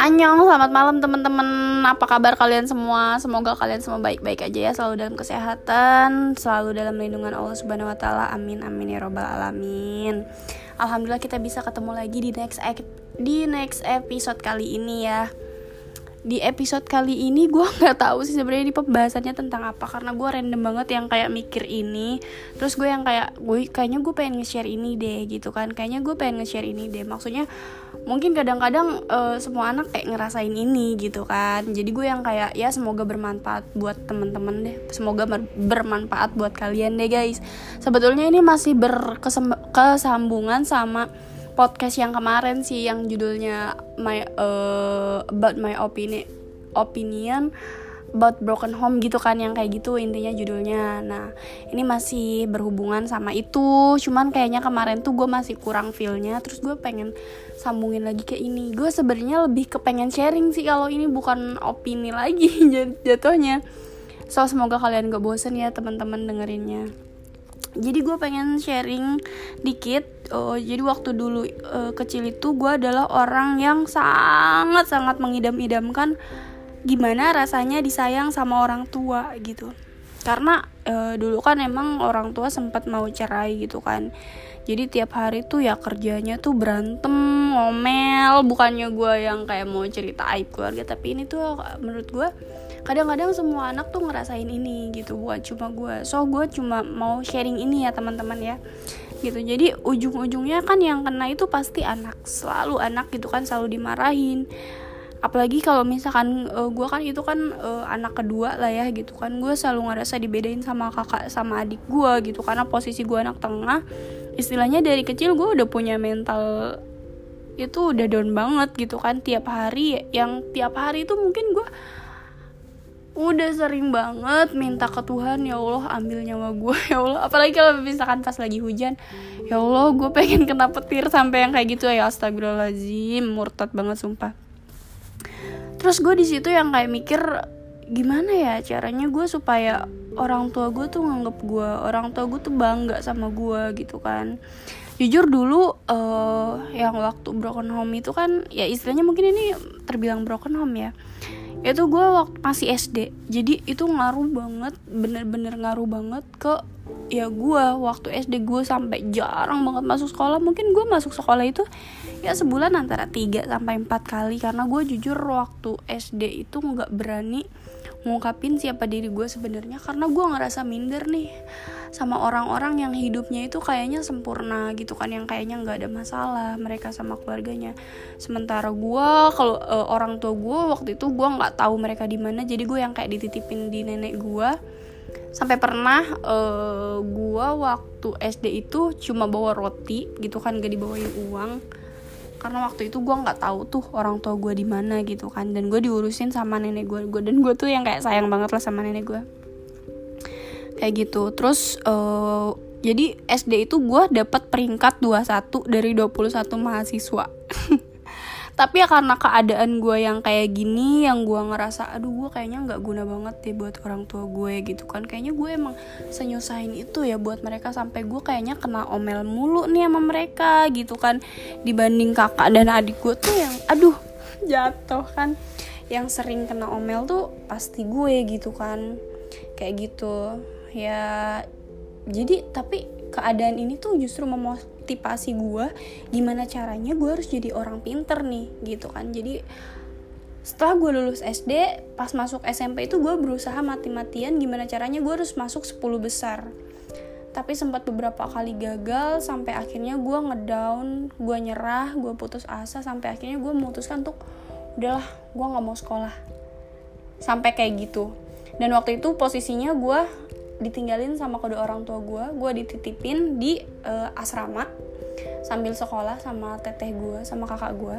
Annyeong, selamat malam teman-teman. Apa kabar kalian semua? Semoga kalian semua baik-baik aja ya, selalu dalam kesehatan, selalu dalam lindungan Allah Subhanahu wa taala. Amin amin ya robbal alamin. Alhamdulillah kita bisa ketemu lagi di next di next episode kali ini ya di episode kali ini gue nggak tahu sih sebenarnya di pembahasannya tentang apa karena gue random banget yang kayak mikir ini. Terus gue yang kayak gue kayaknya gue pengen nge-share ini deh gitu kan. Kayaknya gue pengen nge-share ini deh. Maksudnya mungkin kadang-kadang uh, semua anak kayak ngerasain ini gitu kan. Jadi gue yang kayak ya semoga bermanfaat buat temen-temen deh. Semoga bermanfaat buat kalian deh guys. Sebetulnya ini masih berkesambungan sama podcast yang kemarin sih yang judulnya my uh, about my opinion opinion about broken home gitu kan yang kayak gitu intinya judulnya. Nah ini masih berhubungan sama itu. Cuman kayaknya kemarin tuh gue masih kurang feelnya terus gue pengen sambungin lagi ke ini. Gue sebenarnya lebih ke pengen sharing sih kalau ini bukan opini lagi jatuhnya. So semoga kalian gak bosen ya teman-teman dengerinnya jadi gue pengen sharing dikit uh, jadi waktu dulu uh, kecil itu gue adalah orang yang sangat sangat mengidam-idamkan gimana rasanya disayang sama orang tua gitu. Karena uh, dulu kan emang orang tua sempat mau cerai gitu kan. Jadi tiap hari tuh ya kerjanya tuh berantem ngomel bukannya gue yang kayak mau cerita aib keluarga tapi ini tuh menurut gue kadang-kadang semua anak tuh ngerasain ini gitu buat cuma gue so gue cuma mau sharing ini ya teman-teman ya. Gitu. Jadi ujung-ujungnya kan yang kena itu pasti anak. Selalu anak gitu kan selalu dimarahin. Apalagi kalau misalkan uh, eh, gue kan itu kan uh, anak kedua lah ya gitu kan. Gue selalu ngerasa dibedain sama kakak sama adik gue gitu. Karena posisi gue anak tengah istilahnya dari kecil gue udah punya mental itu udah down banget gitu kan. Tiap hari yang tiap hari itu mungkin gue udah sering banget minta ke Tuhan ya Allah ambil nyawa gue ya Allah. Apalagi kalau misalkan pas lagi hujan ya Allah gue pengen kena petir sampai yang kayak gitu ya astagfirullahaladzim murtad banget sumpah. Terus gue di situ yang kayak mikir gimana ya caranya gue supaya orang tua gue tuh nganggep gue orang tua gue tuh bangga sama gue gitu kan. Jujur dulu uh, yang waktu broken home itu kan ya istilahnya mungkin ini terbilang broken home ya itu gue waktu masih SD jadi itu ngaruh banget bener-bener ngaruh banget ke ya gue waktu SD gue sampai jarang banget masuk sekolah. Mungkin gue masuk sekolah itu ya sebulan antara 3 sampai 4 kali. Karena gue jujur waktu SD itu nggak berani ngungkapin siapa diri gue sebenarnya karena gue ngerasa minder nih sama orang-orang yang hidupnya itu kayaknya sempurna gitu kan yang kayaknya nggak ada masalah mereka sama keluarganya. Sementara gue kalau uh, orang tua gue waktu itu gue nggak tahu mereka di mana jadi gue yang kayak dititipin di nenek gue. Sampai pernah e, gue waktu SD itu cuma bawa roti gitu kan gak dibawain uang karena waktu itu gue nggak tahu tuh orang tua gue di mana gitu kan. Dan gue diurusin sama nenek gue gue dan gue tuh yang kayak sayang banget lah sama nenek gue kayak gitu. Terus uh, jadi SD itu gue dapat peringkat 21 dari 21 mahasiswa tapi ya karena keadaan gue yang kayak gini yang gue ngerasa aduh gue kayaknya nggak guna banget deh buat orang tua gue gitu kan. Kayaknya gue emang senyusahin itu ya buat mereka sampai gue kayaknya kena omel mulu nih sama mereka gitu kan. Dibanding kakak dan adik gue tuh yang aduh jatuh kan. Yang sering kena omel tuh pasti gue gitu kan. Kayak gitu. Ya jadi tapi keadaan ini tuh justru memotivasi gue gimana caranya gue harus jadi orang pinter nih gitu kan. Jadi setelah gue lulus SD pas masuk SMP itu gue berusaha mati-matian gimana caranya gue harus masuk 10 besar. Tapi sempat beberapa kali gagal sampai akhirnya gue ngedown gue nyerah gue putus asa sampai akhirnya gue memutuskan untuk udahlah gue nggak mau sekolah. Sampai kayak gitu. Dan waktu itu posisinya gue ditinggalin sama kedua orang tua gue gue dititipin di uh, asrama sambil sekolah sama teteh gue sama kakak gue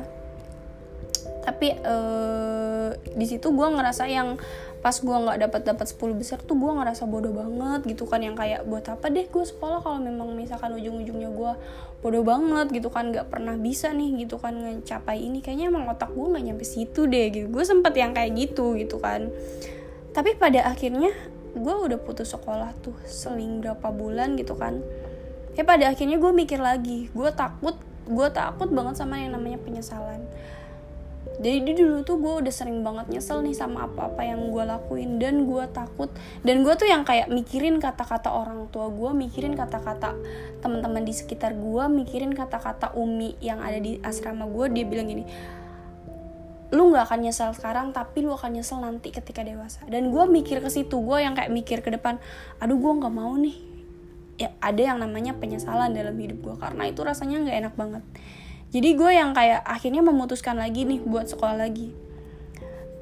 tapi uh, di situ gue ngerasa yang pas gue nggak dapat dapat 10 besar tuh gue ngerasa bodoh banget gitu kan yang kayak buat apa deh gue sekolah kalau memang misalkan ujung-ujungnya gue bodoh banget gitu kan nggak pernah bisa nih gitu kan ngecapai ini. Kayaknya emang otak gue nggak nyampe situ deh gitu. Gue sempet yang kayak gitu gitu kan. Tapi pada akhirnya gue udah putus sekolah tuh seling berapa bulan gitu kan. Ya pada akhirnya gue mikir lagi gue takut gue takut banget sama yang namanya penyesalan. Jadi dulu tuh gue udah sering banget nyesel nih sama apa-apa yang gue lakuin dan gue takut. Dan gue tuh yang kayak mikirin kata-kata orang tua gue mikirin kata-kata teman-teman di sekitar gue mikirin kata-kata umi yang ada di asrama gue dia bilang gini lu nggak akan nyesel sekarang tapi lu akan nyesel nanti ketika dewasa. Dan gue mikir ke situ gue yang kayak mikir ke depan aduh gue nggak mau nih. Ya ada yang namanya penyesalan dalam hidup gue karena itu rasanya nggak enak banget. Jadi gue yang kayak akhirnya memutuskan lagi nih buat sekolah lagi.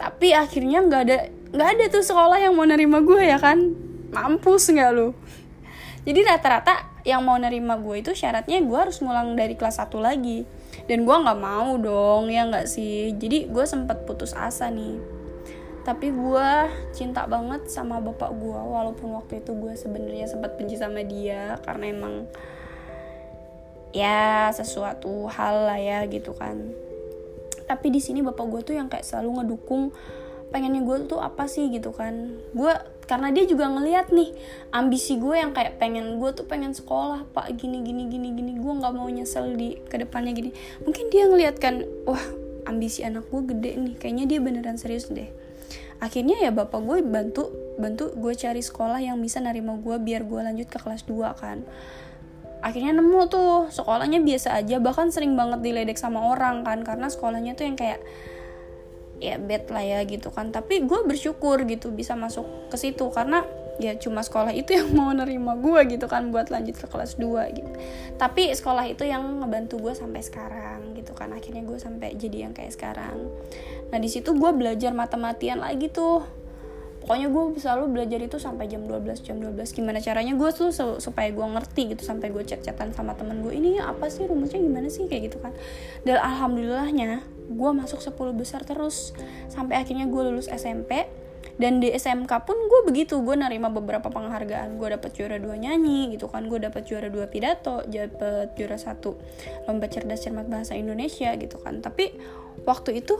Tapi akhirnya nggak ada nggak ada tuh sekolah yang mau nerima gue ya kan? Mampus nggak lu? Jadi rata-rata yang mau nerima gue itu syaratnya gue harus ngulang dari kelas 1 lagi dan gue nggak mau dong ya nggak sih? Jadi gue sempat putus asa nih. Tapi gue cinta banget sama bapak gue walaupun waktu itu gue sebenarnya sempat benci sama dia karena emang ya sesuatu hal lah ya gitu kan. Tapi di sini bapak gue tuh yang kayak selalu ngedukung pengennya gue tuh apa sih gitu kan. Gue karena dia juga ngeliat nih ambisi gue yang kayak pengen gue tuh pengen sekolah pak gini gini gini gini. Gue nggak mau nyesel di ke depannya gini. Mungkin dia ngeliat kan wah ambisi anak gue gede nih. Kayaknya dia beneran serius deh. Akhirnya ya bapak gue bantu bantu gue cari sekolah yang bisa nerima gue biar gue lanjut ke kelas 2 kan. Akhirnya nemu tuh sekolahnya biasa aja. Bahkan sering banget diledek sama orang kan karena sekolahnya tuh yang kayak ya bed lah ya gitu kan. Tapi gue bersyukur gitu bisa masuk ke situ karena ya cuma sekolah itu yang mau nerima gue gitu kan buat lanjut ke kelas 2 gitu. Tapi sekolah itu yang ngebantu gue sampai sekarang gitu kan. Akhirnya gue sampai jadi yang kayak sekarang. Nah di situ gue belajar matematian lagi tuh. Pokoknya gue selalu belajar itu sampai jam 12 jam 12 gimana caranya gue tuh supaya gue ngerti gitu sampai gue chat-chatan sama temen gue ini apa sih rumusnya gimana sih? Kayak gitu kan. Dan alhamdulillahnya gue masuk 10 besar terus. Sampai akhirnya gue lulus SMP dan di SMK pun gue begitu gue nerima beberapa penghargaan. Gue dapet juara dua nyanyi gitu kan gue dapet juara dua pidato dapet juara satu lomba cerdas cermat bahasa Indonesia gitu kan. Tapi waktu itu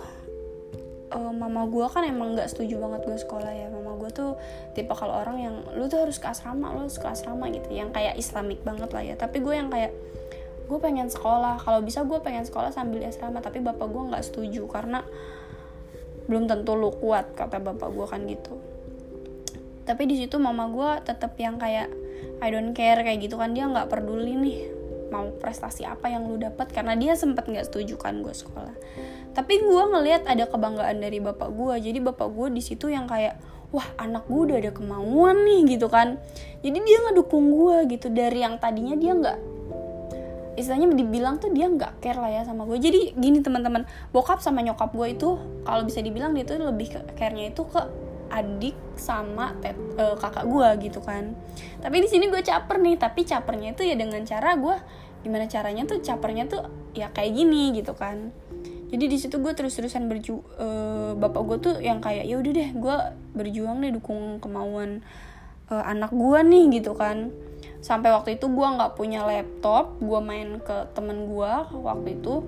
uh, mama gue kan emang nggak setuju banget gue sekolah ya. Mama gue tuh tipe kalau orang yang lu tuh harus ke asrama lu harus ke asrama gitu. Yang kayak islamik banget lah ya. Tapi gue yang kayak gue pengen sekolah. Kalau bisa gue pengen sekolah sambil asrama tapi bapak gue nggak setuju karena belum tentu lu kuat kata bapak gue kan gitu. Tapi di situ mama gue tetap yang kayak I don't care kayak gitu kan. Dia nggak peduli nih mau prestasi apa yang lu dapat karena dia sempet nggak setuju kan gue sekolah. Tapi gue ngelihat ada kebanggaan dari bapak gue. Jadi bapak gue di situ yang kayak wah anak gue udah ada kemauan nih gitu kan. Jadi dia ngedukung gue gitu. Dari yang tadinya dia nggak istilahnya dibilang tuh dia nggak care lah ya sama gue. Jadi gini teman-teman bokap sama nyokap gue itu kalau bisa dibilang dia tuh lebih care-nya itu ke adik sama tet, uh, kakak gue gitu kan. Tapi di sini gue caper nih tapi capernya itu ya dengan cara gue gimana caranya tuh capernya tuh ya kayak gini gitu kan. Jadi di situ gue terus-terusan berju uh, bapak gue tuh yang kayak ya udah deh gue berjuang deh dukung kemauan uh, anak gue nih gitu kan sampai waktu itu gue nggak punya laptop gue main ke temen gue waktu itu.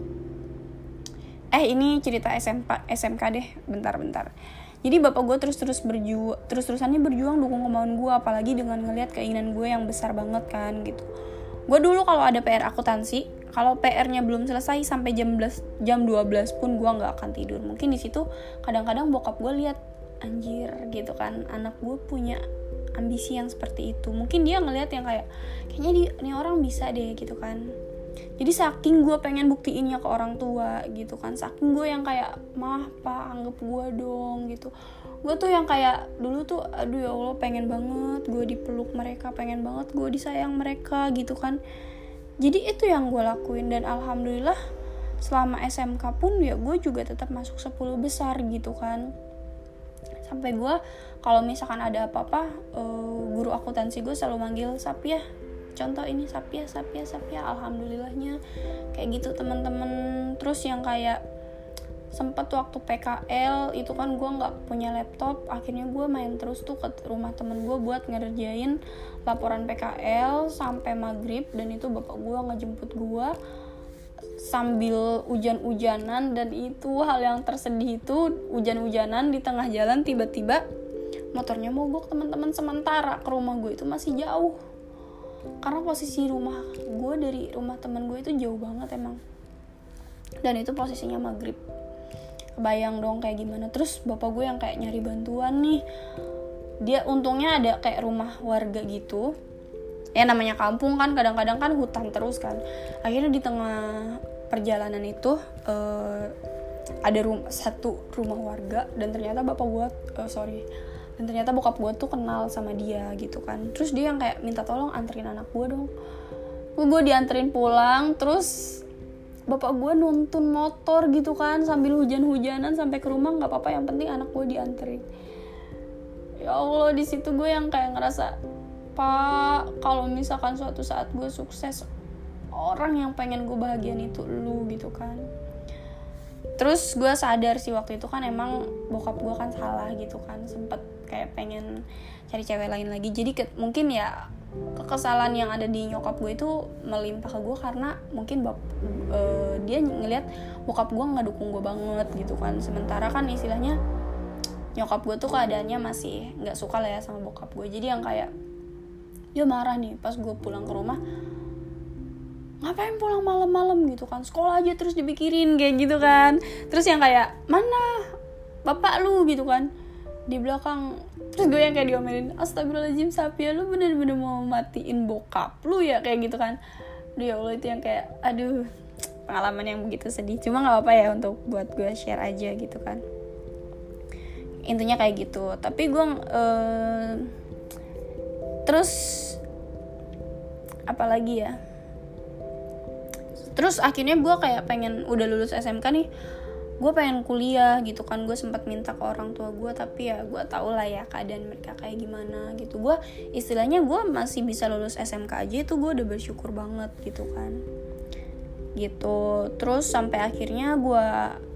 Eh ini cerita SMP SMK deh bentar-bentar jadi bapak gue terus terus berjuang terus terusannya berjuang dukung kemauan gue apalagi dengan ngelihat keinginan gue yang besar banget kan gitu. Gue dulu kalau ada PR akuntansi kalau PR-nya belum selesai sampai jam 12 jam 12 pun gue nggak akan tidur. Mungkin di situ kadang-kadang bokap gue lihat anjir gitu kan anak gue punya ambisi yang seperti itu. Mungkin dia ngelihat yang kayak kayaknya ini orang bisa deh gitu kan. Jadi saking gue pengen buktiinnya ke orang tua gitu kan. Saking gue yang kayak mah pak anggap gue dong gitu. Gue tuh yang kayak dulu tuh aduh ya allah pengen banget gue dipeluk mereka pengen banget gue disayang mereka gitu kan. Jadi itu yang gue lakuin dan alhamdulillah selama SMK pun ya gue juga tetap masuk 10 besar gitu kan sampai gue kalau misalkan ada apa-apa uh, guru akuntansi gue selalu manggil Sapia contoh ini Sapia Sapia Sapia alhamdulillahnya. Kayak gitu teman-teman. Terus yang kayak sempet waktu PKL itu kan gue nggak punya laptop. Akhirnya gue main terus tuh ke rumah temen gue buat ngerjain laporan PKL sampai maghrib. Dan itu bapak gue ngejemput gue sambil hujan-hujanan dan itu hal yang tersedih itu hujan-hujanan di tengah jalan tiba-tiba motornya mogok teman-teman sementara ke rumah gue itu masih jauh. Karena posisi rumah gue dari rumah temen gue itu jauh banget emang. Dan itu posisinya maghrib. Bayang dong kayak gimana. Terus bapak gue yang kayak nyari bantuan nih. Dia untungnya ada kayak rumah warga gitu ya namanya kampung kan kadang-kadang kan hutan terus kan. Akhirnya di tengah perjalanan itu uh, ada rum satu rumah warga dan ternyata bapak gue uh, sorry dan ternyata bokap gue tuh kenal sama dia gitu kan. Terus dia yang kayak minta tolong anterin anak gue dong. Gue dianterin pulang terus bapak gue nuntun motor gitu kan sambil hujan-hujanan sampai ke rumah nggak apa-apa yang penting anak gue dianterin. Ya allah di situ gue yang kayak ngerasa pak kalau misalkan suatu saat gue sukses orang yang pengen gue bahagian itu lu gitu kan. Terus gue sadar sih waktu itu kan emang bokap gue kan salah gitu kan sempet kayak pengen cari cewek lain lagi. Jadi ke, mungkin ya kekesalan yang ada di nyokap gue itu melimpah ke gue karena mungkin bap, uh, dia ngelihat bokap gue nggak dukung gue banget gitu kan. Sementara kan istilahnya nyokap gue tuh keadaannya masih nggak suka lah ya sama bokap gue jadi yang kayak dia marah nih pas gue pulang ke rumah. Ngapain pulang malam-malam gitu kan? Sekolah aja terus dipikirin kayak gitu kan. Terus yang kayak mana? Bapak lu gitu kan. Di belakang terus gue yang kayak diomelin astagfirullahaladzim Sapia lu bener-bener mau matiin bokap lu ya? Kayak gitu kan. Dia ya Allah itu yang kayak aduh pengalaman yang begitu sedih. Cuma nggak apa-apa ya untuk buat gue share aja gitu kan. Intinya kayak gitu. Tapi gue uh, terus apalagi ya? Terus akhirnya gue kayak pengen udah lulus SMK nih gue pengen kuliah gitu kan. Gue sempat minta ke orang tua gue tapi ya gue tau lah ya keadaan mereka kayak gimana gitu. Gue istilahnya gue masih bisa lulus SMK aja itu gue udah bersyukur banget gitu kan. Gitu. Terus sampai akhirnya gue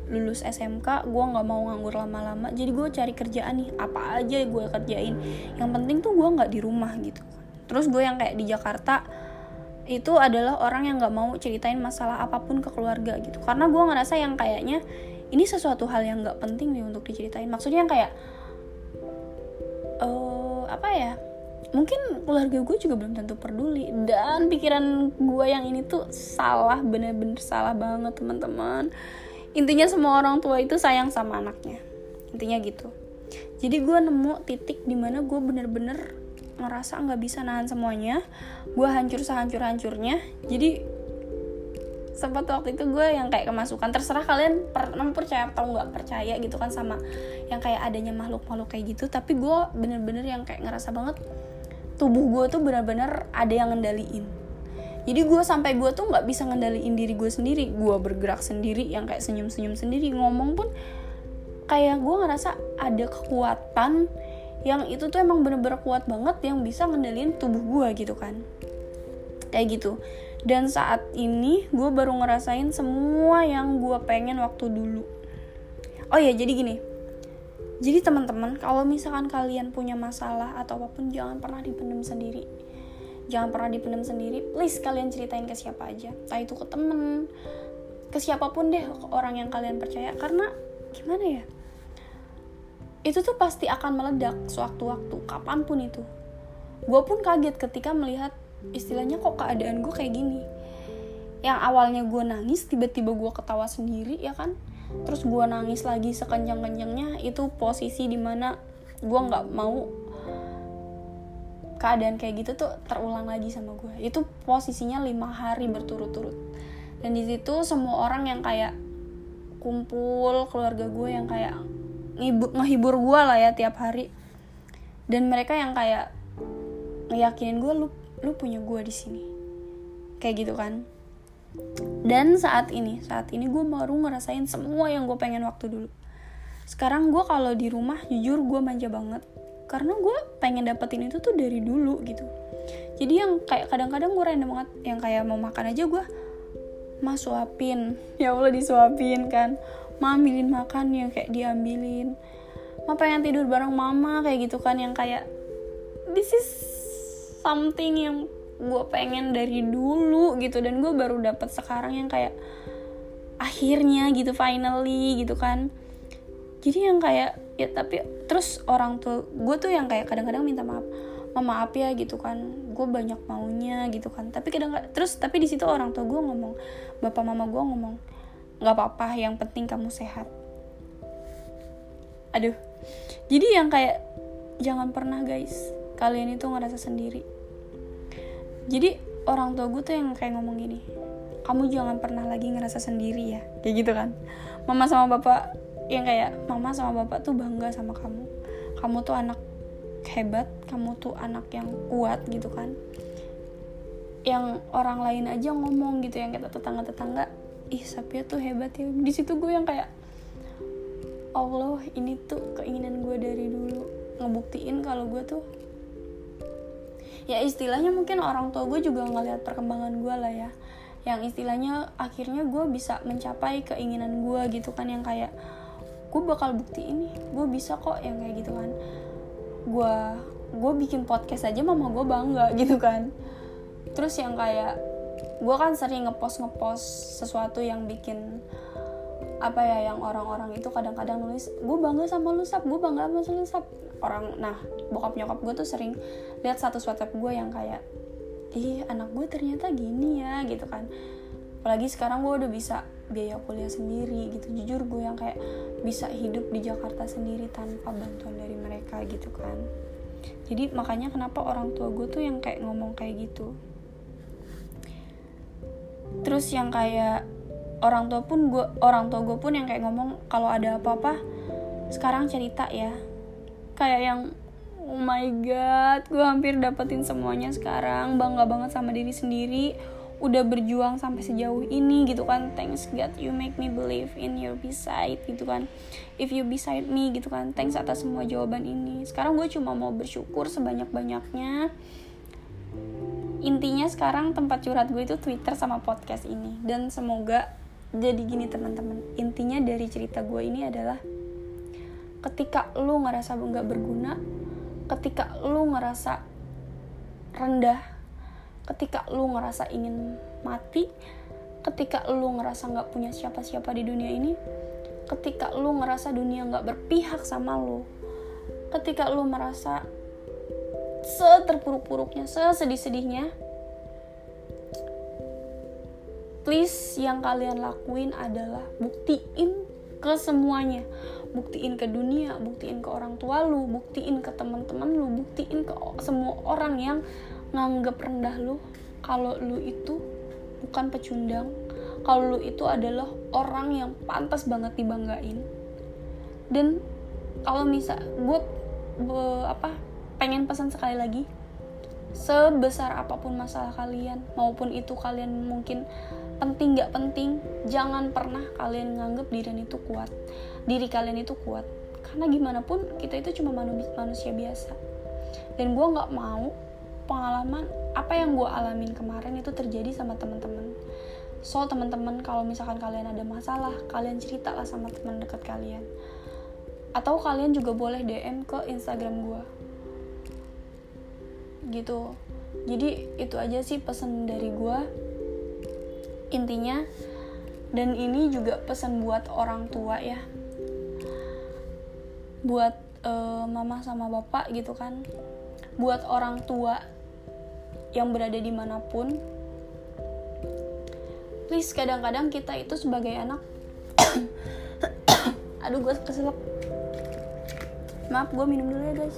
lulus SMK gue nggak mau nganggur lama-lama. Jadi gue cari kerjaan nih apa aja gue kerjain. Yang penting tuh gue nggak di rumah gitu. Terus gue yang kayak di Jakarta itu adalah orang yang nggak mau ceritain masalah apa pun ke keluarga gitu. Karena gue ngerasa yang kayaknya ini sesuatu hal yang nggak penting nih untuk diceritain. Maksudnya yang kayak uh, apa ya mungkin keluarga gue juga belum tentu peduli. Dan pikiran gue yang ini tuh salah bener-bener salah banget teman-teman intinya semua orang tua itu sayang sama anaknya. Intinya gitu. Jadi gue nemu titik di mana gue bener-bener ngerasa nggak bisa nahan semuanya. Gue hancur sehancur hancurnya jadi sempat waktu itu gue yang kayak kemasukan. Terserah kalian per, percaya atau nggak percaya gitu kan sama yang kayak adanya makhluk-makhluk kayak gitu. Tapi gue bener-bener yang kayak ngerasa banget tubuh gue tuh bener-bener ada yang ngendaliin jadi gue sampai gue tuh nggak bisa ngendaliin diri gue sendiri. Gue bergerak sendiri yang kayak senyum-senyum sendiri. Ngomong pun kayak gue ngerasa ada kekuatan yang itu tuh emang bener-bener kuat banget yang bisa ngendaliin tubuh gue gitu kan. Kayak gitu. Dan saat ini gue baru ngerasain semua yang gue pengen waktu dulu. Oh ya jadi gini. Jadi teman-teman kalau misalkan kalian punya masalah atau apa pun jangan pernah dipendam sendiri jangan pernah dipendam sendiri. Please kalian ceritain ke siapa aja. Entah itu ke temen ke siapa pun deh orang yang kalian percaya. Karena gimana ya? Itu tuh pasti akan meledak sewaktu-waktu kapan pun itu. Gue pun kaget ketika melihat istilahnya kok keadaan gue kayak gini. Yang awalnya gue nangis tiba-tiba gue ketawa sendiri ya kan? Terus gue nangis lagi sekencang-kencangnya itu posisi di mana gue nggak mau keadaan kayak gitu tuh terulang lagi sama gue itu posisinya lima hari berturut-turut. Dan di situ semua orang yang kayak kumpul keluarga gue yang kayak ngehibur gue lah ya tiap hari. Dan mereka yang kayak ngeyakinin gue lu lu punya gue di sini. Kayak gitu kan. Dan saat ini saat ini gue baru ngerasain semua yang gue pengen waktu dulu. Sekarang gue kalau di rumah jujur gue manja banget karena gue pengen dapetin itu tuh dari dulu gitu. Jadi yang kayak kadang-kadang gue random banget yang kayak mau makan aja gue mas suapin. Ya allah disuapin kan. Ma ambilin makan yang kayak diambilin. Ma pengen tidur bareng mama kayak gitu kan. Yang kayak this is something yang gue pengen dari dulu gitu. Dan gue baru dapet sekarang yang kayak akhirnya gitu finally gitu kan. Jadi yang kayak ya tapi terus orang tuh gue tuh yang kayak kadang-kadang minta maaf mama maaf ya gitu kan. Gue banyak maunya gitu kan. Tapi kadang terus tapi di situ orang tua gue ngomong bapak mama gue ngomong nggak apa-apa yang penting kamu sehat. Aduh. Jadi yang kayak jangan pernah guys. Kalian itu ngerasa sendiri. Jadi orang tua gue tuh yang kayak ngomong gini kamu jangan pernah lagi ngerasa sendiri ya. Kayak gitu kan. Mama sama bapak yang kayak mama sama bapak tuh bangga sama kamu. Kamu tuh anak hebat kamu tuh anak yang kuat gitu kan. Yang orang lain aja ngomong gitu yang kita tetangga tetangga ih Sapia tuh hebat ya. Di situ gue yang kayak Allah ini tuh keinginan gue dari dulu. Ngebuktiin kalau gue tuh ya istilahnya mungkin orang tua gue juga ngeliat perkembangan gue lah ya. Yang istilahnya akhirnya gue bisa mencapai keinginan gue gitu kan yang kayak gue bakal bukti ini gue bisa kok yang kayak gitu kan. Gue gue bikin podcast aja mama gue bangga gitu kan. Terus yang kayak gue kan sering ngepost ngepost sesuatu yang bikin apa ya yang orang-orang itu kadang-kadang nulis gue bangga sama lu sap. Gue bangga sama lu sap. Orang nah bokap nyokap gue tuh sering lihat satu WhatsApp gue yang kayak ih anak gue ternyata gini ya gitu kan. Apalagi sekarang gue udah bisa biaya kuliah sendiri gitu. Jujur gue yang kayak bisa hidup di Jakarta sendiri tanpa bantuan dari mereka gitu kan. Jadi makanya kenapa orang tua gue tuh yang kayak ngomong kayak gitu. Terus yang kayak orang tua pun gue orang tua gue pun yang kayak ngomong kalau ada apa-apa sekarang cerita ya. Kayak yang oh my god gue hampir dapetin semuanya sekarang bangga banget sama diri sendiri udah berjuang sampai sejauh ini gitu kan. Thanks God you make me believe in your beside gitu kan. If you beside me gitu kan. Thanks atas semua jawaban ini. Sekarang gue cuma mau bersyukur sebanyak banyaknya intinya sekarang tempat curhat gue itu Twitter sama podcast ini. Dan semoga jadi gini teman-teman. Intinya dari cerita gue ini adalah ketika lu ngerasa nggak berguna ketika lu ngerasa rendah ketika lu ngerasa ingin mati ketika lu ngerasa nggak punya siapa-siapa di dunia ini ketika lu ngerasa dunia nggak berpihak sama lu ketika lu merasa seterpuruk-puruknya sesedih-sedihnya please yang kalian lakuin adalah buktiin ke semuanya. Buktiin ke dunia buktiin ke orang tua lu buktiin ke teman-teman lu buktiin ke semua orang yang nganggep rendah lu kalau lu itu bukan pecundang. Kalau lu itu adalah orang yang pantas banget dibanggain. Dan kalau misal gue apa pengen pesan sekali lagi. Sebesar apa pun masalah kalian maupun itu kalian mungkin penting gak penting jangan pernah kalian nganggep diri itu kuat. Diri kalian itu kuat. Karena gimana pun kita itu cuma manusia biasa. Dan gue nggak mau pengalaman apa yang gue alamin kemarin itu terjadi sama teman-teman so teman-teman kalau misalkan kalian ada masalah kalian cerita lah sama teman dekat kalian. Atau kalian juga boleh DM ke Instagram gue gitu. Jadi itu aja sih pesan dari gue intinya dan ini juga pesan buat orang tua ya. Buat uh, mama sama bapak gitu kan. Buat orang tua yang berada di mana pun please kadang-kadang kita itu sebagai anak aduh gue keselak. Maaf gue minum dulu ya guys.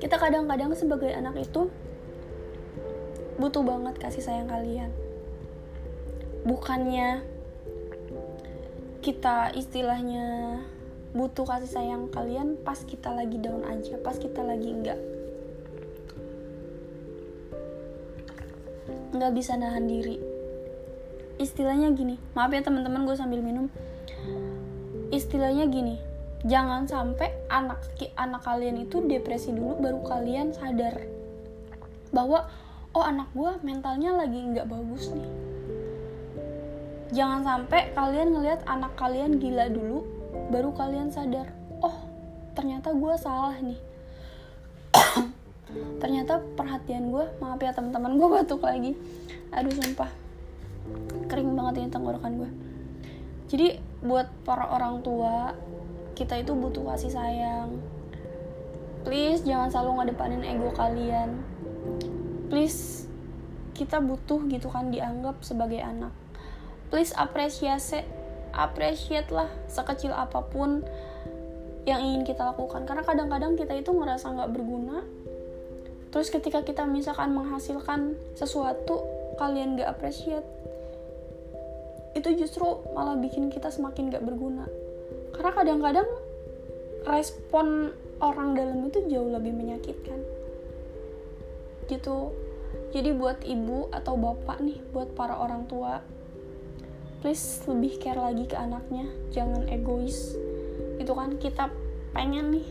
Kita kadang-kadang sebagai anak itu butuh banget kasih sayang kalian. Bukannya kita istilahnya butuh kasih sayang kalian pas kita lagi down aja pas kita lagi enggak nggak bisa nahan diri. Istilahnya gini maaf ya teman-teman gue sambil minum. Istilahnya gini jangan sampai anak anak kalian itu depresi dulu baru kalian sadar bahwa oh anak gue mentalnya lagi nggak bagus nih. Jangan sampai kalian ngelihat anak kalian gila dulu baru kalian sadar oh ternyata gue salah nih. Ternyata perhatian gue maaf ya teman-teman gue batuk lagi. Aduh sumpah. Kering banget ini tenggorokan gue jadi buat para orang tua kita itu butuh kasih sayang. Please jangan selalu ngedepanin ego kalian. Please kita butuh gitu kan dianggap sebagai anak. Please apresiasi appreciate lah sekecil apa pun yang ingin kita lakukan. Karena kadang-kadang kita itu ngerasa nggak berguna. Terus ketika kita misalkan menghasilkan sesuatu kalian nggak appreciate itu justru malah bikin kita semakin gak berguna. Karena kadang-kadang respon orang dalam itu jauh lebih menyakitkan. Gitu. Jadi buat ibu atau bapak nih buat para orang tua please lebih care lagi ke anaknya. Jangan egois. Itu kan kita pengen nih.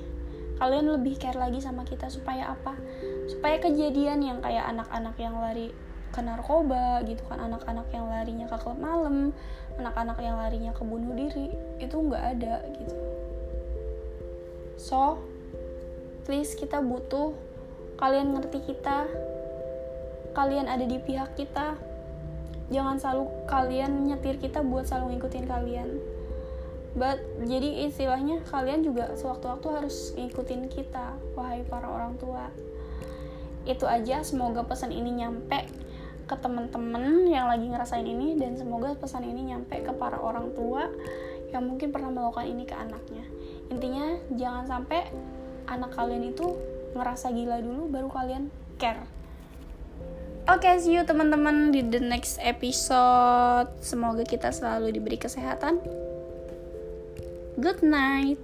Kalian lebih care lagi sama kita supaya apa? Supaya kejadian yang kayak anak-anak yang lari ke narkoba gitu kan. Anak-anak yang larinya ke klub malam. Anak-anak yang larinya ke bunuh diri. Itu nggak ada gitu. So please kita butuh. Kalian ngerti kita. Kalian ada di pihak kita jangan selalu kalian nyetir kita buat selalu ngikutin kalian. But jadi istilahnya kalian juga sewaktu-waktu harus ngikutin kita wahai para orang tua. Itu aja semoga pesan ini nyampe ke teman-teman yang lagi ngerasain ini dan semoga pesan ini nyampe ke para orang tua yang mungkin pernah melakukan ini ke anaknya. Intinya jangan sampai anak kalian itu ngerasa gila dulu baru kalian care Oke, okay, see you teman-teman di the next episode. Semoga kita selalu diberi kesehatan. Good night.